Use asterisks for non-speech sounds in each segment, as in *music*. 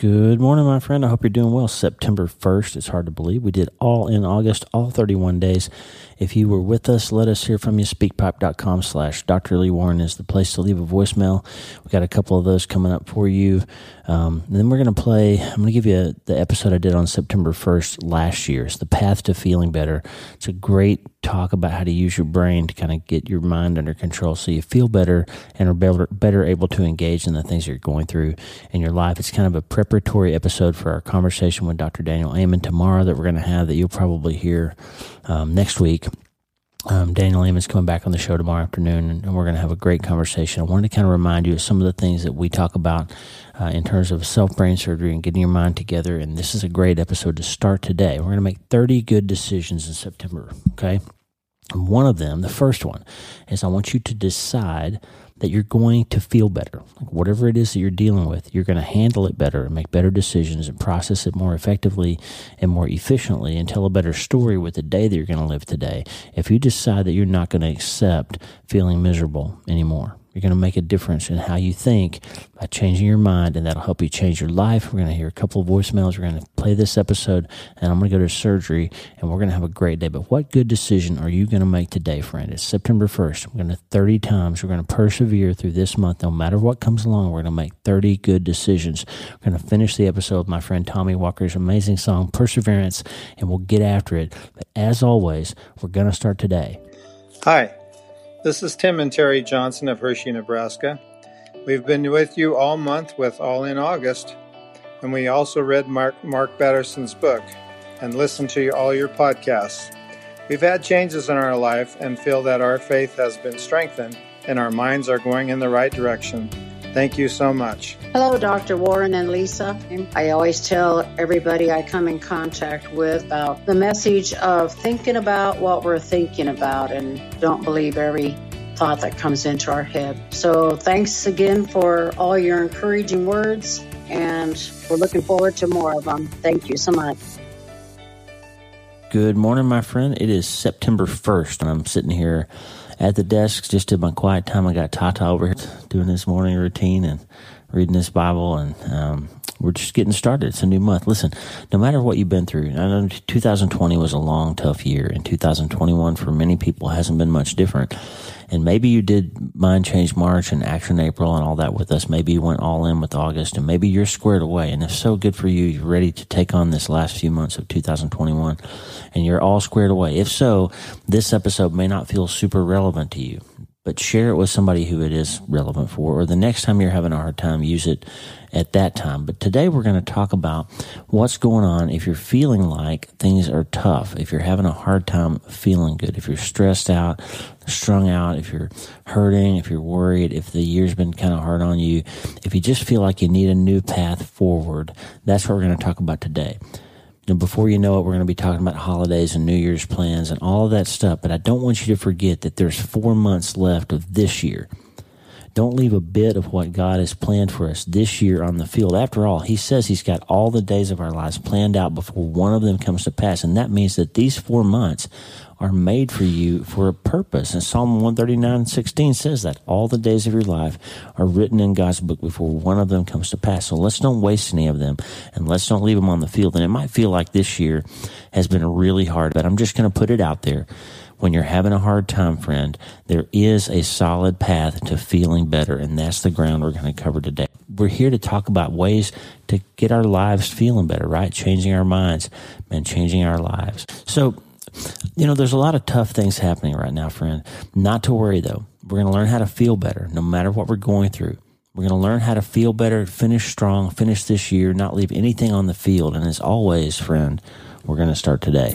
Good morning, my friend. I hope you're doing well. September 1st, it's hard to believe. We did all in August, all 31 days. If you were with us, let us hear from you. Speakpipe.com slash Dr. Lee Warren is the place to leave a voicemail. We got a couple of those coming up for you. Um, and then we're going to play, I'm going to give you a, the episode I did on September 1st last year. It's The Path to Feeling Better. It's a great talk about how to use your brain to kind of get your mind under control so you feel better and are better, better able to engage in the things you're going through in your life. It's kind of a preparatory episode for our conversation with Dr. Daniel Amen tomorrow that we're going to have that you'll probably hear um, next week. Um, Daniel Amen's coming back on the show tomorrow afternoon, and we're going to have a great conversation. I wanted to kind of remind you of some of the things that we talk about uh, in terms of self brain surgery and getting your mind together. And this is a great episode to start today. We're going to make 30 good decisions in September, okay? And one of them, the first one, is I want you to decide that you're going to feel better. Like whatever it is that you're dealing with, you're going to handle it better and make better decisions and process it more effectively and more efficiently and tell a better story with the day that you're going to live today. If you decide that you're not going to accept feeling miserable anymore, you're going to make a difference in how you think by changing your mind, and that'll help you change your life. We're going to hear a couple of voicemails. We're going to play this episode, and I'm going to go to surgery, and we're going to have a great day. But what good decision are you going to make today, friend? It's September 1st. We're going to 30 times. We're going to persevere through this month. No matter what comes along, we're going to make 30 good decisions. We're going to finish the episode with my friend Tommy Walker's amazing song, Perseverance, and we'll get after it. But as always, we're going to start today. Hi. This is Tim and Terry Johnson of Hershey, Nebraska. We've been with you all month with All in August, and we also read Mark, Mark Batterson's book and listened to all your podcasts. We've had changes in our life and feel that our faith has been strengthened and our minds are going in the right direction. Thank you so much. Hello, Dr. Warren and Lisa. I always tell everybody I come in contact with about the message of thinking about what we're thinking about and don't believe every thought that comes into our head. So, thanks again for all your encouraging words, and we're looking forward to more of them. Thank you so much. Good morning, my friend. It is September 1st, and I'm sitting here at the desk just in my quiet time. I got Tata over here doing his morning routine and reading this Bible, and um, we're just getting started. It's a new month. Listen, no matter what you've been through, I know 2020 was a long, tough year, and 2021 for many people hasn't been much different. And maybe you did mind change March and action April and all that with us. Maybe you went all in with August and maybe you're squared away. And if so, good for you. You're ready to take on this last few months of 2021 and you're all squared away. If so, this episode may not feel super relevant to you but share it with somebody who it is relevant for. Or the next time you're having a hard time, use it at that time. But today we're going to talk about what's going on if you're feeling like things are tough, if you're having a hard time feeling good, if you're stressed out, strung out, if you're hurting, if you're worried, if the year's been kind of hard on you, if you just feel like you need a new path forward. That's what we're going to talk about today. And before you know it, we're going to be talking about holidays and New Year's plans and all of that stuff. But I don't want you to forget that there's four months left of this year. Don't leave a bit of what God has planned for us this year on the field. After all, He says He's got all the days of our lives planned out before one of them comes to pass. And that means that these four months are made for you for a purpose. And Psalm 139 16 says that all the days of your life are written in God's book before one of them comes to pass. So let's don't waste any of them and let's don't leave them on the field. And it might feel like this year has been really hard, but I'm just going to put it out there when you're having a hard time, friend, there is a solid path to feeling better, and that's the ground we're going to cover today. We're here to talk about ways to get our lives feeling better, right? Changing our minds and changing our lives. So, you know, there's a lot of tough things happening right now, friend. Not to worry, though. We're going to learn how to feel better no matter what we're going through. We're going to learn how to feel better, finish strong, finish this year, not leave anything on the field. And as always, friend, we're going to start today.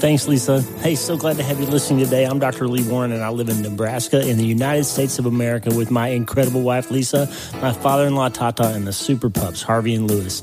Thanks, Lisa. Hey, so glad to have you listening today. I'm Dr. Lee Warren, and I live in Nebraska in the United States of America with my incredible wife, Lisa, my father in law, Tata, and the super pups, Harvey and Lewis.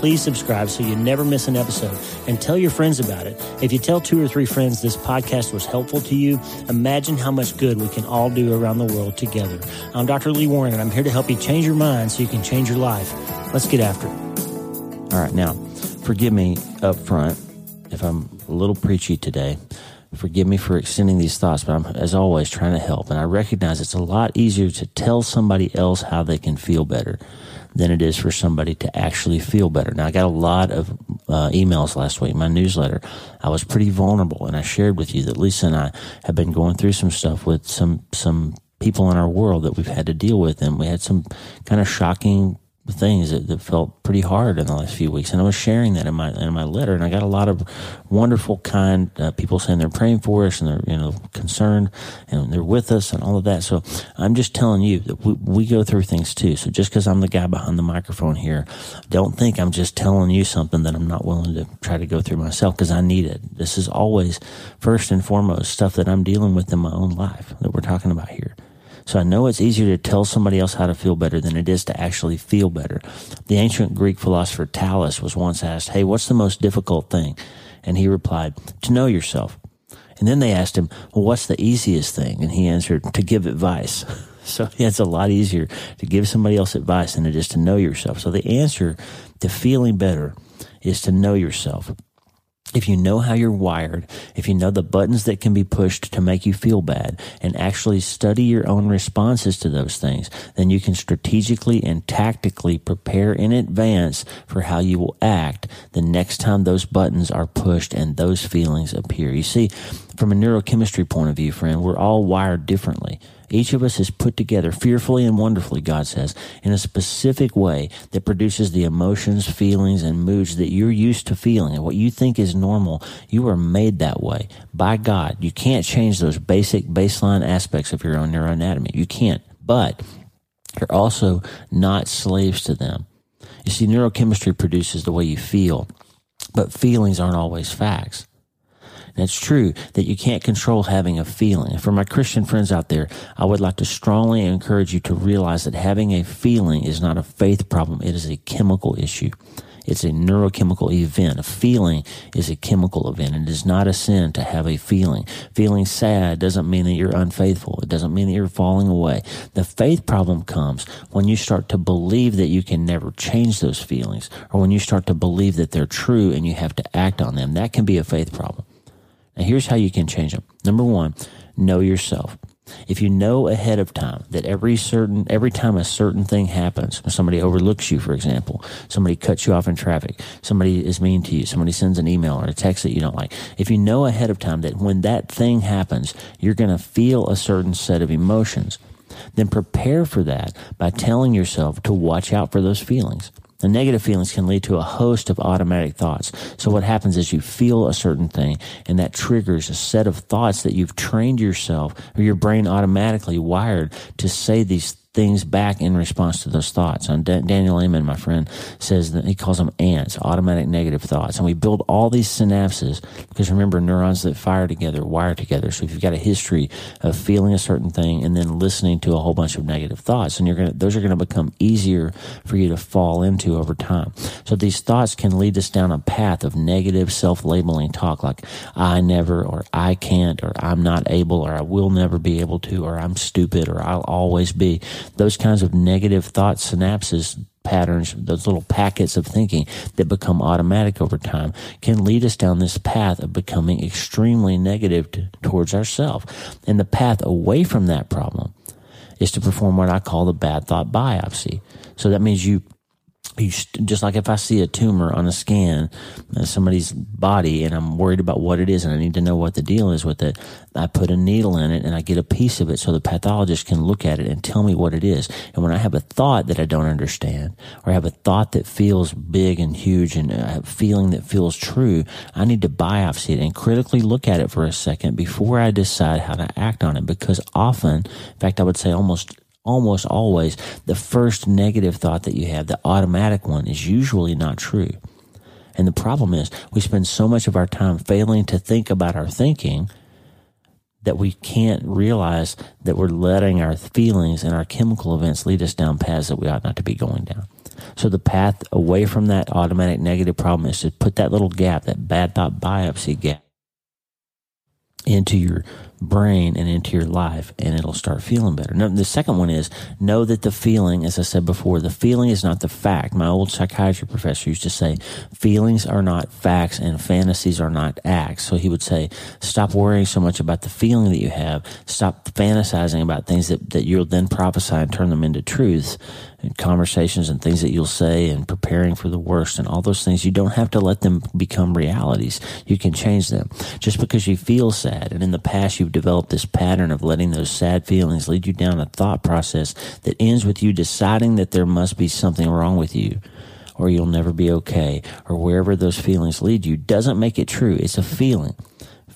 please subscribe so you never miss an episode and tell your friends about it. If you tell two or three friends this podcast was helpful to you, imagine how much good we can all do around the world together. I'm Dr. Lee Warren and I'm here to help you change your mind so you can change your life. Let's get after it. All right, now, forgive me up front if I'm a little preachy today. Forgive me for extending these thoughts, but I'm, as always, trying to help. And I recognize it's a lot easier to tell somebody else how they can feel better than it is for somebody to actually feel better. Now, I got a lot of uh, emails last week, my newsletter. I was pretty vulnerable, and I shared with you that Lisa and I have been going through some stuff with some some people in our world that we've had to deal with, and we had some kind of shocking things that, that, felt pretty hard in the last few weeks. And I was sharing that in my in my letter, and I got a lot of wonderful, kind uh, people saying they're praying for us and they're you know concerned and they're with us and all of that. So I'm just telling you that we, we go through things too. So just because I'm the guy behind the microphone here, don't think I'm just telling you something that I'm not willing to try to go through myself because I need it. This is always first and foremost stuff that I'm dealing with in my own life that we're talking about here. So I know it's easier to tell somebody else how to feel better than it is to actually feel better. The ancient Greek philosopher Thales was once asked, Hey, what's the most difficult thing? And he replied, To know yourself. And then they asked him, Well, what's the easiest thing? And he answered, To give advice. *laughs* So yeah, *laughs* it's a lot easier to give somebody else advice than it is to know yourself. So the answer to feeling better is to know yourself if you know how you're wired, if you know the buttons that can be pushed to make you feel bad and actually study your own responses to those things, then you can strategically and tactically prepare in advance for how you will act the next time those buttons are pushed and those feelings appear. You see, from a neurochemistry point of view, friend, we're all wired differently. Each of us is put together fearfully and wonderfully, God says, in a specific way that produces the emotions, feelings, and moods that you're used to feeling and what you think is normal. You are made that way by God. You can't change those basic baseline aspects of your own neuroanatomy. You can't, but you're also not slaves to them. You see, neurochemistry produces the way you feel, but feelings aren't always facts. And it's true that you can't control having a feeling. For my Christian friends out there, I would like to strongly encourage you to realize that having a feeling is not a faith problem. It is a chemical issue. It's a neurochemical event. A feeling is a chemical event. It is not a sin to have a feeling. Feeling sad doesn't mean that you're unfaithful. It doesn't mean that you're falling away. The faith problem comes when you start to believe that you can never change those feelings or when you start to believe that they're true and you have to act on them. That can be a faith problem. Now, here's how you can change them. Number one, know yourself. If you know ahead of time that every certain every time a certain thing happens, somebody overlooks you, for example, somebody cuts you off in traffic, somebody is mean to you, somebody sends an email or a text that you don't like. If you know ahead of time that when that thing happens, you're going to feel a certain set of emotions, then prepare for that by telling yourself to watch out for those feelings. The negative feelings can lead to a host of automatic thoughts. So what happens is you feel a certain thing and that triggers a set of thoughts that you've trained yourself or your brain automatically wired to say these things back in response to those thoughts. And Daniel Amen, my friend, says that he calls them ants, automatic negative thoughts. And we build all these synapses because remember, neurons that fire together wire together. So if you've got a history of feeling a certain thing and then listening to a whole bunch of negative thoughts, and you're to, those are going to become easier for you to fall into over time. So these thoughts can lead us down a path of negative self-labeling talk like I never, or I can't, or I'm not able, or I will never be able to, or I'm stupid, or I'll always be those kinds of negative thought synapses patterns, those little packets of thinking that become automatic over time can lead us down this path of becoming extremely negative to, towards ourselves. And the path away from that problem is to perform what I call the bad thought biopsy. So that means you you just like if I see a tumor on a scan of somebody's body and I'm worried about what it is and I need to know what the deal is with it, I put a needle in it and I get a piece of it so the pathologist can look at it and tell me what it is. And when I have a thought that I don't understand or I have a thought that feels big and huge and a feeling that feels true, I need to biopsy it and critically look at it for a second before I decide how to act on it because often, in fact, I would say almost almost always the first negative thought that you have, the automatic one, is usually not true. And the problem is we spend so much of our time failing to think about our thinking that we can't realize that we're letting our feelings and our chemical events lead us down paths that we ought not to be going down. So the path away from that automatic negative problem is to put that little gap, that bad thought biopsy gap into your brain and into your life and it'll start feeling better. Now, the second one is know that the feeling, as I said before, the feeling is not the fact. My old psychiatry professor used to say, feelings are not facts and fantasies are not acts. So he would say, stop worrying so much about the feeling that you have. Stop fantasizing about things that, that you'll then prophesy and turn them into truths and conversations and things that you'll say and preparing for the worst and all those things. You don't have to let them become realities. You can change them. Just because you feel sad and in the past you've developed this pattern of letting those sad feelings lead you down a thought process that ends with you deciding that there must be something wrong with you or you'll never be okay or wherever those feelings lead you doesn't make it true. It's a feeling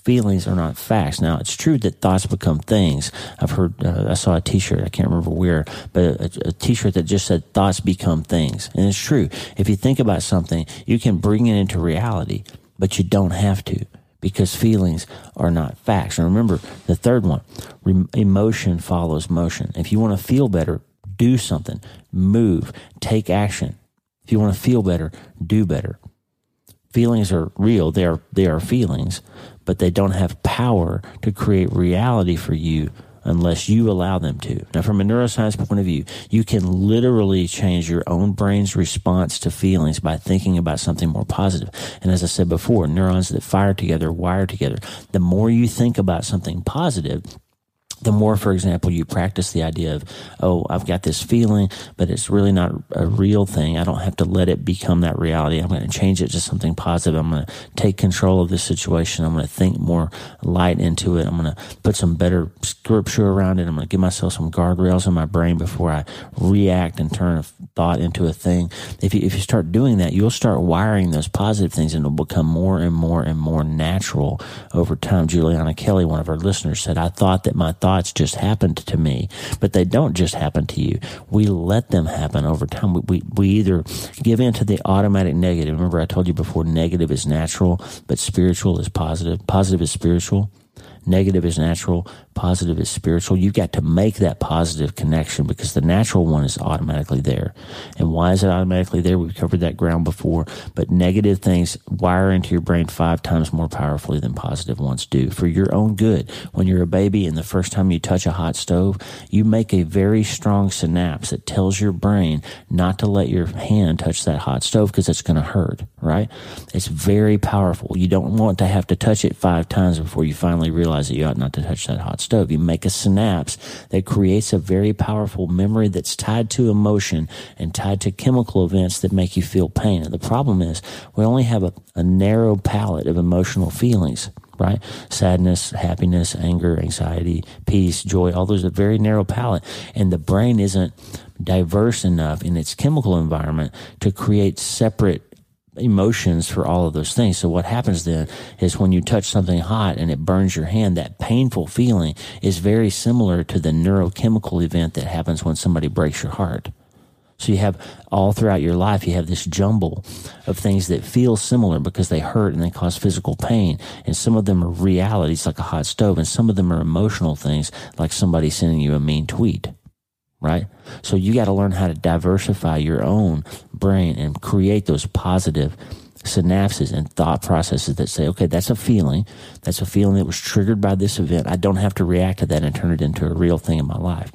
feelings are not facts. Now, it's true that thoughts become things. I've heard, uh, I saw a t-shirt, I can't remember where, but a, a t-shirt that just said thoughts become things. And it's true. If you think about something, you can bring it into reality, but you don't have to because feelings are not facts. And remember the third one, re- emotion follows motion. If you want to feel better, do something, move, take action. If you want to feel better, do better. Feelings are real. They are, they are feelings, but they don't have power to create reality for you unless you allow them to. Now, from a neuroscience point of view, you can literally change your own brain's response to feelings by thinking about something more positive. And as I said before, neurons that fire together wire together. The more you think about something positive, the more, for example, you practice the idea of, oh, I've got this feeling, but it's really not a real thing. I don't have to let it become that reality. I'm going to change it to something positive. I'm going to take control of this situation. I'm going to think more light into it. I'm going to put some better scripture around it. I'm going to give myself some guardrails in my brain before I react and turn thought into a thing. If you, if you start doing that, you'll start wiring those positive things and it'll become more and more and more natural over time. Juliana Kelly, one of our listeners said, I thought that my thoughts just happened to me, but they don't just happen to you. We let them happen over time. We, we, we either give in to the automatic negative. Remember, I told you before, negative is natural, but spiritual is positive. Positive is spiritual. Negative is natural, positive is spiritual. You've got to make that positive connection because the natural one is automatically there. And why is it automatically there? We've covered that ground before, but negative things wire into your brain five times more powerfully than positive ones do for your own good. When you're a baby and the first time you touch a hot stove, you make a very strong synapse that tells your brain not to let your hand touch that hot stove because it's going to hurt, right? It's very powerful. You don't want to have to touch it five times before you finally realize that you ought not to touch that hot stove. You make a synapse that creates a very powerful memory that's tied to emotion and tied to chemical events that make you feel pain. And the problem is we only have a, a narrow palette of emotional feelings right? Sadness, happiness, anger, anxiety, peace, joy, all those are very narrow palette. And the brain isn't diverse enough in its chemical environment to create separate emotions for all of those things. So what happens then is when you touch something hot and it burns your hand, that painful feeling is very similar to the neurochemical event that happens when somebody breaks your heart. So you have all throughout your life, you have this jumble of things that feel similar because they hurt and they cause physical pain. And some of them are realities like a hot stove and some of them are emotional things like somebody sending you a mean tweet right? So you got to learn how to diversify your own brain and create those positive synapses and thought processes that say, okay, that's a feeling. That's a feeling that was triggered by this event. I don't have to react to that and turn it into a real thing in my life.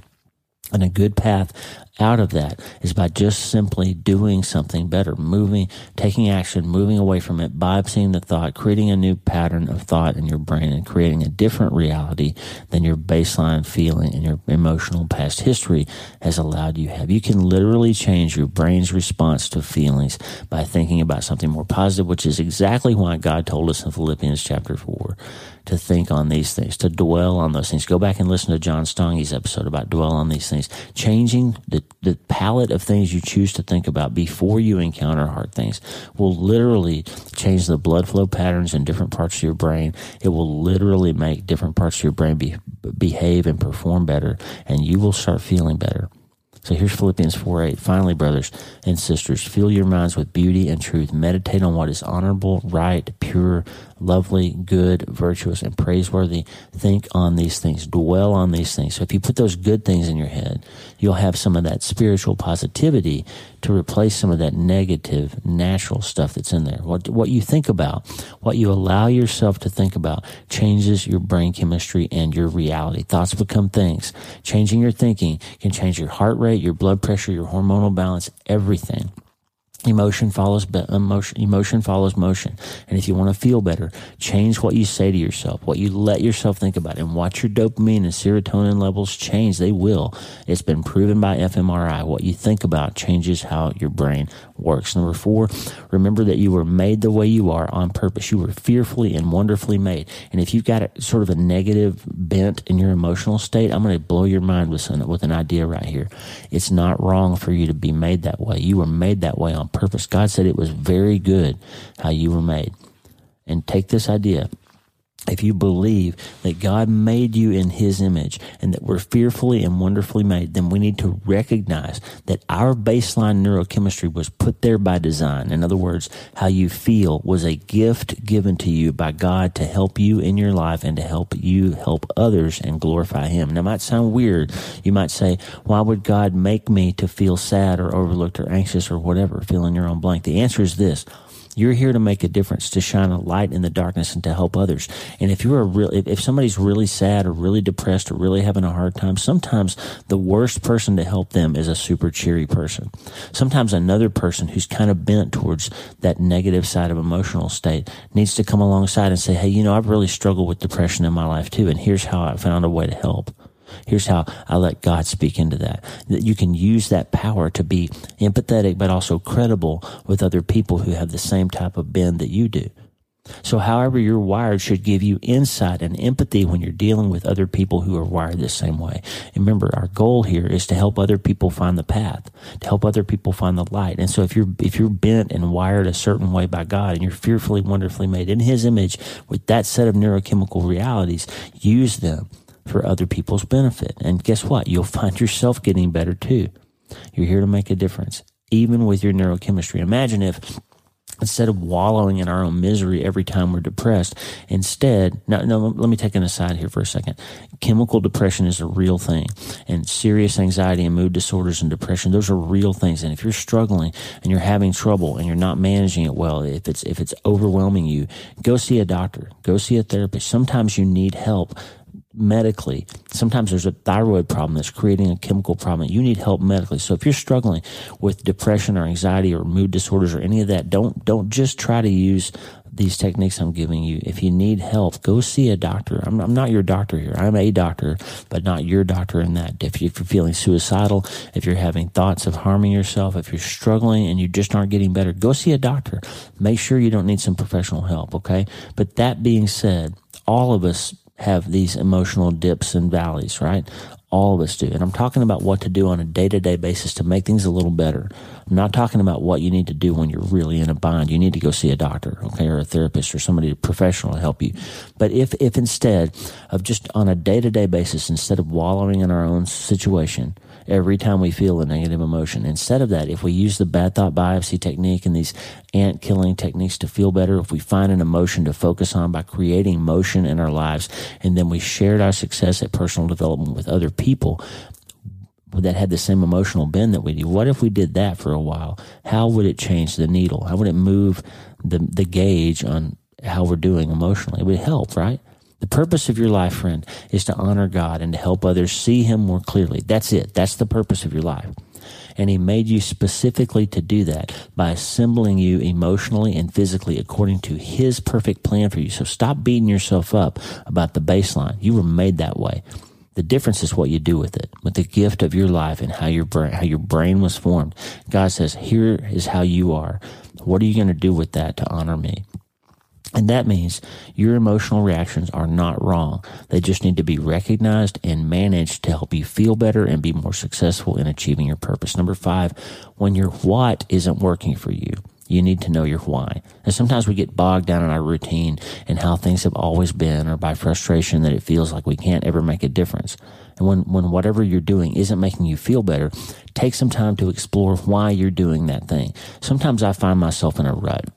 And a good path out of that is by just simply doing something better, moving, taking action, moving away from it, biopsying the thought, creating a new pattern of thought in your brain and creating a different reality than your baseline feeling and your emotional past history has allowed you have. You can literally change your brain's response to feelings by thinking about something more positive, which is exactly why God told us in Philippians chapter 4 to think on these things, to dwell on those things. Go back and listen to John Stange's episode about dwell on these things. Changing the, the palette of things you choose to think about before you encounter hard things will literally change the blood flow patterns in different parts of your brain. It will literally make different parts of your brain be, behave and perform better, and you will start feeling better. So here's Philippians 4 8. Finally, brothers and sisters, fill your minds with beauty and truth. Meditate on what is honorable, right, pure, lovely, good, virtuous, and praiseworthy. Think on these things. Dwell on these things. So if you put those good things in your head, you'll have some of that spiritual positivity to replace some of that negative, natural stuff that's in there. What, what you think about, what you allow yourself to think about changes your brain chemistry and your reality. Thoughts become things. Changing your thinking can change your heart rate, your blood pressure, your hormonal balance, everything. Emotion follows emotion. Emotion follows motion. And if you want to feel better, change what you say to yourself, what you let yourself think about, and watch your dopamine and serotonin levels change. They will. It's been proven by fMRI. What you think about changes how your brain works. Number four, remember that you were made the way you are on purpose. You were fearfully and wonderfully made. And if you've got a, sort of a negative bent in your emotional state, I'm going to blow your mind with some, with an idea right here. It's not wrong for you to be made that way. You were made that way on purpose. God said it was very good how you were made. And take this idea if you believe that God made you in His image and that we're fearfully and wonderfully made, then we need to recognize that our baseline neurochemistry was put there by design. In other words, how you feel was a gift given to you by God to help you in your life and to help you help others and glorify Him. Now, it might sound weird. You might say, why would God make me to feel sad or overlooked or anxious or whatever? Fill in your own blank. The answer is this. You're here to make a difference, to shine a light in the darkness and to help others. And if you're a real, if, if somebody's really sad or really depressed or really having a hard time, sometimes the worst person to help them is a super cheery person. Sometimes another person who's kind of bent towards that negative side of emotional state needs to come alongside and say, Hey, you know, I've really struggled with depression in my life too. And here's how I found a way to help. Here's how I let God speak into that. That you can use that power to be empathetic, but also credible with other people who have the same type of bend that you do. So, however you're wired should give you insight and empathy when you're dealing with other people who are wired the same way. And remember, our goal here is to help other people find the path, to help other people find the light. And so, if you're if you're bent and wired a certain way by God, and you're fearfully, wonderfully made in His image with that set of neurochemical realities, use them for other people's benefit. And guess what? You'll find yourself getting better too. You're here to make a difference, even with your neurochemistry. Imagine if instead of wallowing in our own misery every time we're depressed, instead, now, now let me take an aside here for a second. Chemical depression is a real thing, and serious anxiety and mood disorders and depression, those are real things. And if you're struggling and you're having trouble and you're not managing it well, if it's if it's overwhelming you, go see a doctor, go see a therapist. Sometimes you need help medically. Sometimes there's a thyroid problem that's creating a chemical problem. You need help medically. So if you're struggling with depression or anxiety or mood disorders or any of that, don't don't just try to use these techniques I'm giving you. If you need help, go see a doctor. I'm, I'm not your doctor here. I'm a doctor, but not your doctor in that. If, you, if you're feeling suicidal, if you're having thoughts of harming yourself, if you're struggling and you just aren't getting better, go see a doctor. Make sure you don't need some professional help, okay? But that being said, all of us have these emotional dips and valleys, right? All of us do. And I'm talking about what to do on a day to day basis to make things a little better. I'm not talking about what you need to do when you're really in a bind. You need to go see a doctor, okay, or a therapist or somebody professional to help you. But if, if instead of just on a day to day basis, instead of wallowing in our own situation, every time we feel a negative emotion. Instead of that, if we use the bad thought biopsy technique and these ant killing techniques to feel better, if we find an emotion to focus on by creating motion in our lives, and then we shared our success at personal development with other people, that had the same emotional bend that we do. What if we did that for a while? How would it change the needle? How would it move the the gauge on how we're doing emotionally? It would help, right? The purpose of your life, friend, is to honor God and to help others see Him more clearly. That's it. That's the purpose of your life. And He made you specifically to do that by assembling you emotionally and physically according to His perfect plan for you. So stop beating yourself up about the baseline. You were made that way. The difference is what you do with it, with the gift of your life and how your brain, how your brain was formed. God says, here is how you are. What are you going to do with that to honor me? And that means your emotional reactions are not wrong. They just need to be recognized and managed to help you feel better and be more successful in achieving your purpose. Number five, when your what isn't working for you, you need to know your why. And sometimes we get bogged down in our routine and how things have always been or by frustration that it feels like we can't ever make a difference. And when, when whatever you're doing isn't making you feel better, take some time to explore why you're doing that thing. Sometimes I find myself in a rut.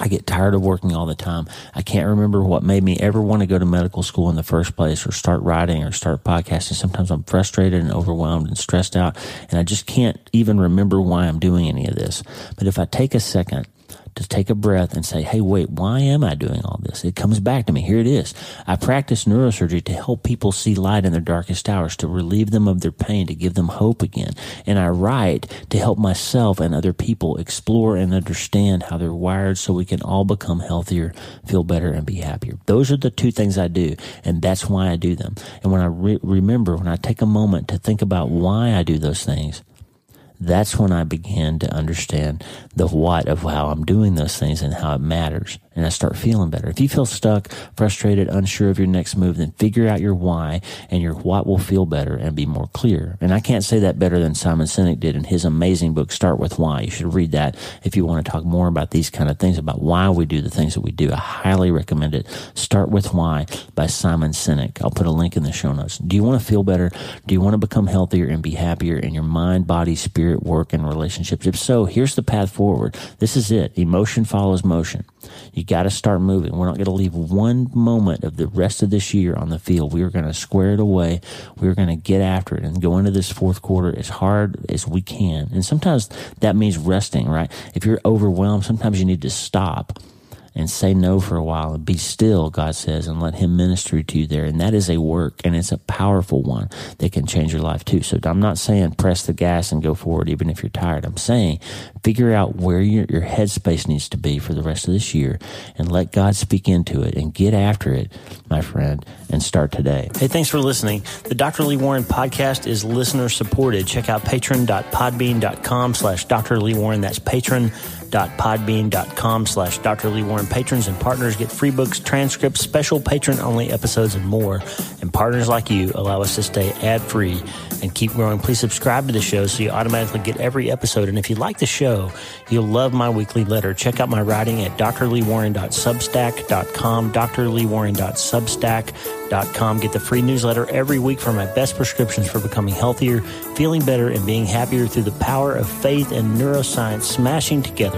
I get tired of working all the time. I can't remember what made me ever want to go to medical school in the first place or start writing or start podcasting. Sometimes I'm frustrated and overwhelmed and stressed out and I just can't even remember why I'm doing any of this. But if I take a second to take a breath and say, Hey, wait, why am I doing all this? It comes back to me. Here it is. I practice neurosurgery to help people see light in their darkest hours, to relieve them of their pain, to give them hope again. And I write to help myself and other people explore and understand how they're wired so we can all become healthier, feel better, and be happier. Those are the two things I do. And that's why I do them. And when I re- remember, when I take a moment to think about why I do those things, that's when I began to understand the what of how I'm doing those things and how it matters. And I start feeling better. If you feel stuck, frustrated, unsure of your next move, then figure out your why and your what will feel better and be more clear. And I can't say that better than Simon Sinek did in his amazing book, Start With Why. You should read that if you want to talk more about these kind of things, about why we do the things that we do. I highly recommend it. Start With Why by Simon Sinek. I'll put a link in the show notes. Do you want to feel better? Do you want to become healthier and be happier in your mind, body, spirit, work, and relationships? If so, here's the path forward. This is it. Emotion follows motion. You got to start moving. We're not going to leave one moment of the rest of this year on the field. We are going to square it away. We are going to get after it and go into this fourth quarter as hard as we can. And sometimes that means resting, right? If you're overwhelmed, sometimes you need to stop and say no for a while and be still, God says, and let Him minister to you there. And that is a work and it's a powerful one that can change your life too. So I'm not saying press the gas and go forward even if you're tired. I'm saying figure out where your, your headspace needs to be for the rest of this year and let God speak into it and get after it, my friend, and start today. Hey, thanks for listening. The Dr. Lee Warren podcast is listener supported. Check out patron.podbean.com slash Dr. Lee Warren. That's patron patron.podbean.com slash Dr. Lee Warren. Patrons and partners get free books, transcripts, special patron only episodes, and more. And partners like you allow us to stay ad free and keep growing. Please subscribe to the show so you automatically get every episode. And if you like the show, you'll love my weekly letter. Check out my writing at drleewarren.substack.com, drleewarren.substack.com. Get the free newsletter every week for my best prescriptions for becoming healthier, feeling better, and being happier through the power of faith and neuroscience smashing together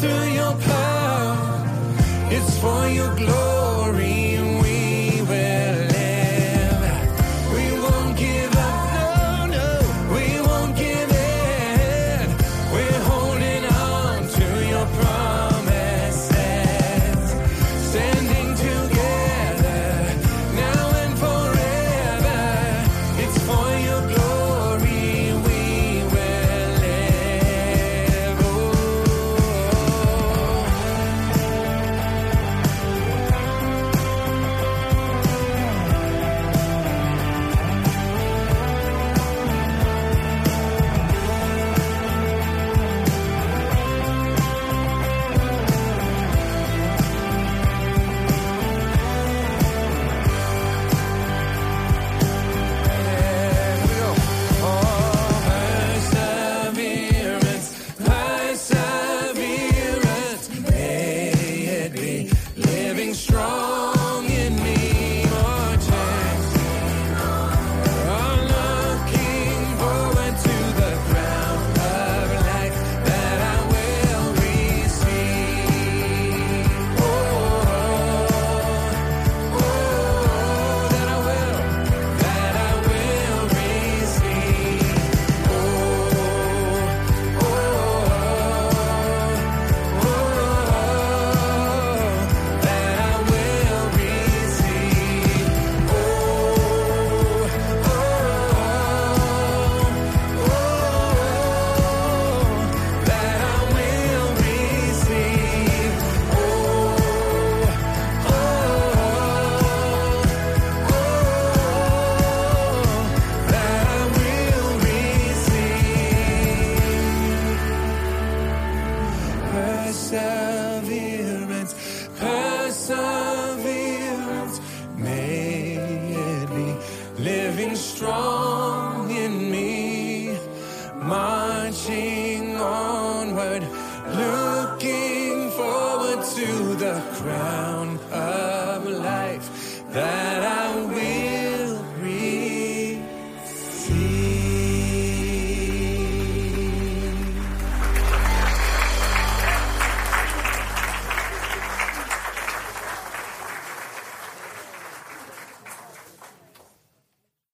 Through your power. It's for your glory.